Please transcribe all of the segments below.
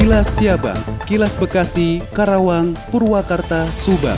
Kilas Siabang, Kilas Bekasi, Karawang, Purwakarta, Subang.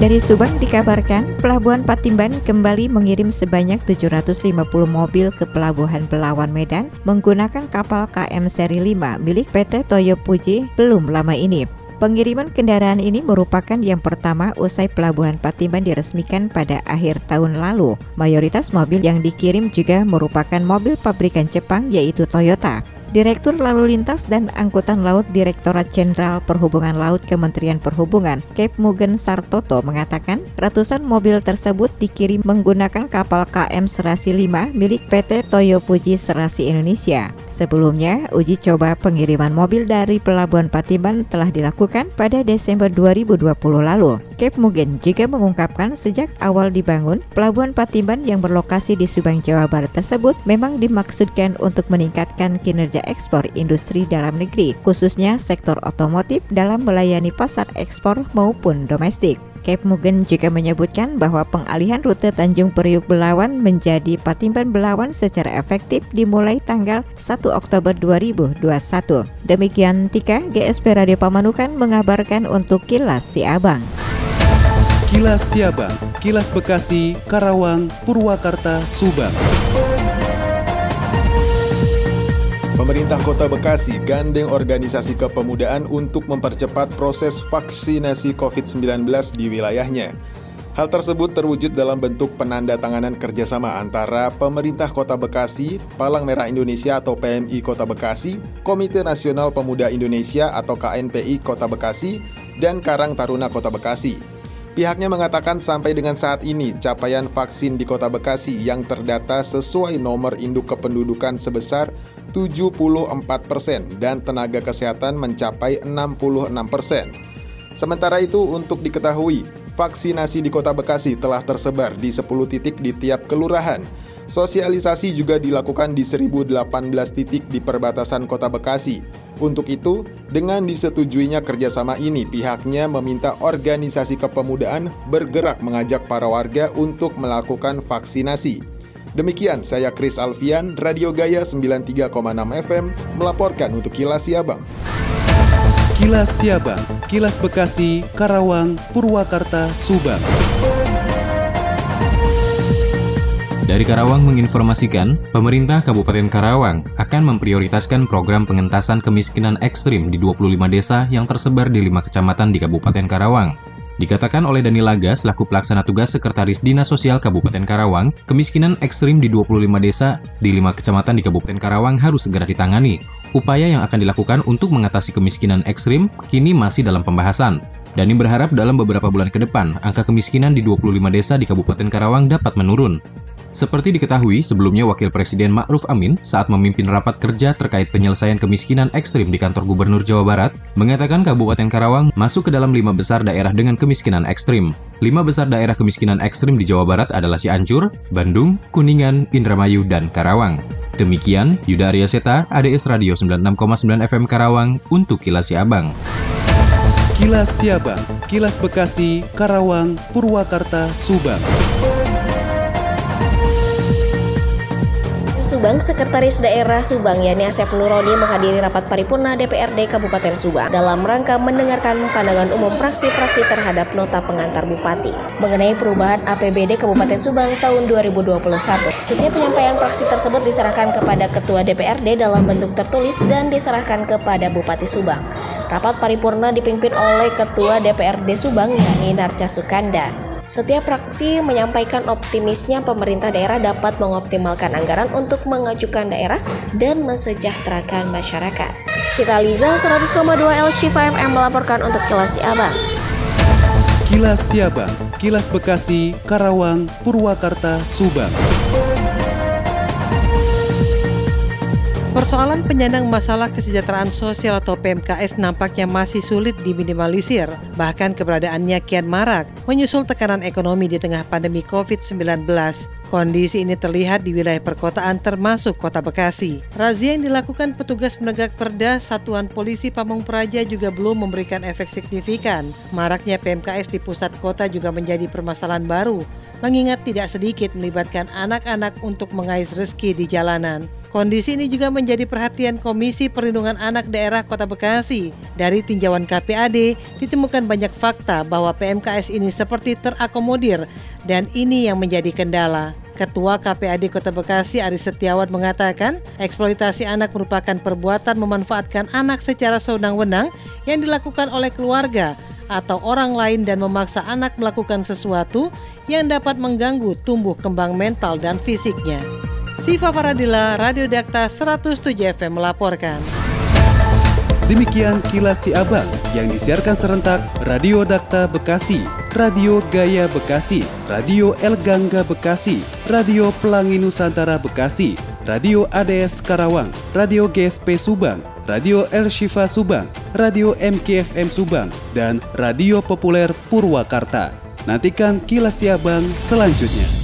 Dari Subang dikabarkan, Pelabuhan Patimban kembali mengirim sebanyak 750 mobil ke Pelabuhan Belawan Medan menggunakan kapal KM seri 5 milik PT Toyo Puji belum lama ini. Pengiriman kendaraan ini merupakan yang pertama usai Pelabuhan Patimban diresmikan pada akhir tahun lalu. Mayoritas mobil yang dikirim juga merupakan mobil pabrikan Jepang yaitu Toyota. Direktur Lalu Lintas dan Angkutan Laut Direktorat Jenderal Perhubungan Laut Kementerian Perhubungan, Cape Mugen Sartoto mengatakan ratusan mobil tersebut dikirim menggunakan kapal KM Serasi 5 milik PT Toyo Puji Serasi Indonesia. Sebelumnya, uji coba pengiriman mobil dari Pelabuhan Patimban telah dilakukan pada Desember 2020 lalu. Cape Mugen juga mengungkapkan sejak awal dibangun, Pelabuhan Patimban yang berlokasi di Subang, Jawa Barat tersebut memang dimaksudkan untuk meningkatkan kinerja ekspor industri dalam negeri, khususnya sektor otomotif dalam melayani pasar ekspor maupun domestik. Cape Mugen juga menyebutkan bahwa pengalihan rute Tanjung Priuk Belawan menjadi Patimban Belawan secara efektif dimulai tanggal 1 Oktober 2021. Demikian Tika, GSP Radio Pamanukan mengabarkan untuk Kilas Siabang. Kilas Siabang, Kilas Bekasi, Karawang, Purwakarta, Subang. Pemerintah Kota Bekasi gandeng organisasi kepemudaan untuk mempercepat proses vaksinasi COVID-19 di wilayahnya. Hal tersebut terwujud dalam bentuk penanda-tanganan kerjasama antara pemerintah Kota Bekasi, Palang Merah Indonesia atau PMI Kota Bekasi, Komite Nasional Pemuda Indonesia atau KNPI Kota Bekasi, dan Karang Taruna Kota Bekasi. Pihaknya mengatakan sampai dengan saat ini capaian vaksin di Kota Bekasi yang terdata sesuai nomor induk kependudukan sebesar 74% persen dan tenaga kesehatan mencapai 66%. persen. Sementara itu untuk diketahui, vaksinasi di Kota Bekasi telah tersebar di 10 titik di tiap kelurahan Sosialisasi juga dilakukan di 1018 titik di perbatasan kota Bekasi. Untuk itu, dengan disetujuinya kerjasama ini, pihaknya meminta organisasi kepemudaan bergerak mengajak para warga untuk melakukan vaksinasi. Demikian saya Kris Alfian, Radio Gaya 93,6 FM, melaporkan untuk Kilas Siabang. Kilas Siabang, Kilas Bekasi, Karawang, Purwakarta, Subang. Dari Karawang menginformasikan, pemerintah Kabupaten Karawang akan memprioritaskan program pengentasan kemiskinan ekstrim di 25 desa yang tersebar di lima kecamatan di Kabupaten Karawang. Dikatakan oleh Dani Laga selaku pelaksana tugas Sekretaris Dinas Sosial Kabupaten Karawang, kemiskinan ekstrim di 25 desa di lima kecamatan di Kabupaten Karawang harus segera ditangani. Upaya yang akan dilakukan untuk mengatasi kemiskinan ekstrim kini masih dalam pembahasan. Dani berharap dalam beberapa bulan ke depan, angka kemiskinan di 25 desa di Kabupaten Karawang dapat menurun. Seperti diketahui, sebelumnya Wakil Presiden Ma'ruf Amin saat memimpin rapat kerja terkait penyelesaian kemiskinan ekstrim di kantor Gubernur Jawa Barat, mengatakan Kabupaten Karawang masuk ke dalam lima besar daerah dengan kemiskinan ekstrim. Lima besar daerah kemiskinan ekstrim di Jawa Barat adalah Cianjur, Bandung, Kuningan, Indramayu, dan Karawang. Demikian, Yuda Arya Seta, ADS Radio 96,9 FM Karawang untuk Kilas Siabang. Kilas Siabang, Kilas Bekasi, Karawang, Purwakarta, Subang. Subang, Sekretaris Daerah Subang Yani Asep Nuroni menghadiri rapat paripurna DPRD Kabupaten Subang dalam rangka mendengarkan pandangan umum praksi-praksi terhadap nota pengantar Bupati mengenai perubahan APBD Kabupaten Subang tahun 2021. Setiap penyampaian praksi tersebut diserahkan kepada Ketua DPRD dalam bentuk tertulis dan diserahkan kepada Bupati Subang. Rapat paripurna dipimpin oleh Ketua DPRD Subang Yani Narca Sukanda. Setiap fraksi menyampaikan optimisnya pemerintah daerah dapat mengoptimalkan anggaran untuk mengajukan daerah dan mesejahterakan masyarakat. Cita Liza 100,2 LC5 m melaporkan untuk Kilas Siabang. Kilas Siabang, Kilas Bekasi, Karawang, Purwakarta, Subang. Persoalan penyandang masalah kesejahteraan sosial atau PMKS nampaknya masih sulit diminimalisir, bahkan keberadaannya kian marak, menyusul tekanan ekonomi di tengah pandemi COVID-19. Kondisi ini terlihat di wilayah perkotaan termasuk kota Bekasi. Razia yang dilakukan petugas penegak perda Satuan Polisi Pamung Praja juga belum memberikan efek signifikan. Maraknya PMKS di pusat kota juga menjadi permasalahan baru, mengingat tidak sedikit melibatkan anak-anak untuk mengais rezeki di jalanan. Kondisi ini juga menjadi perhatian Komisi Perlindungan Anak Daerah Kota Bekasi. Dari tinjauan KPAD, ditemukan banyak fakta bahwa PMKS ini seperti terakomodir dan ini yang menjadi kendala. Ketua KPAD Kota Bekasi Ari Setiawan mengatakan, eksploitasi anak merupakan perbuatan memanfaatkan anak secara sewenang-wenang yang dilakukan oleh keluarga atau orang lain dan memaksa anak melakukan sesuatu yang dapat mengganggu tumbuh kembang mental dan fisiknya. Siva Faradila, Radio Dakta 107 FM melaporkan. Demikian kilas si abang yang disiarkan serentak Radio Dakta Bekasi, Radio Gaya Bekasi, Radio El Gangga Bekasi, Radio Pelangi Nusantara Bekasi, Radio ADS Karawang, Radio GSP Subang, Radio El Shifa Subang, Radio MKFM Subang, dan Radio Populer Purwakarta. Nantikan kilas si abang selanjutnya.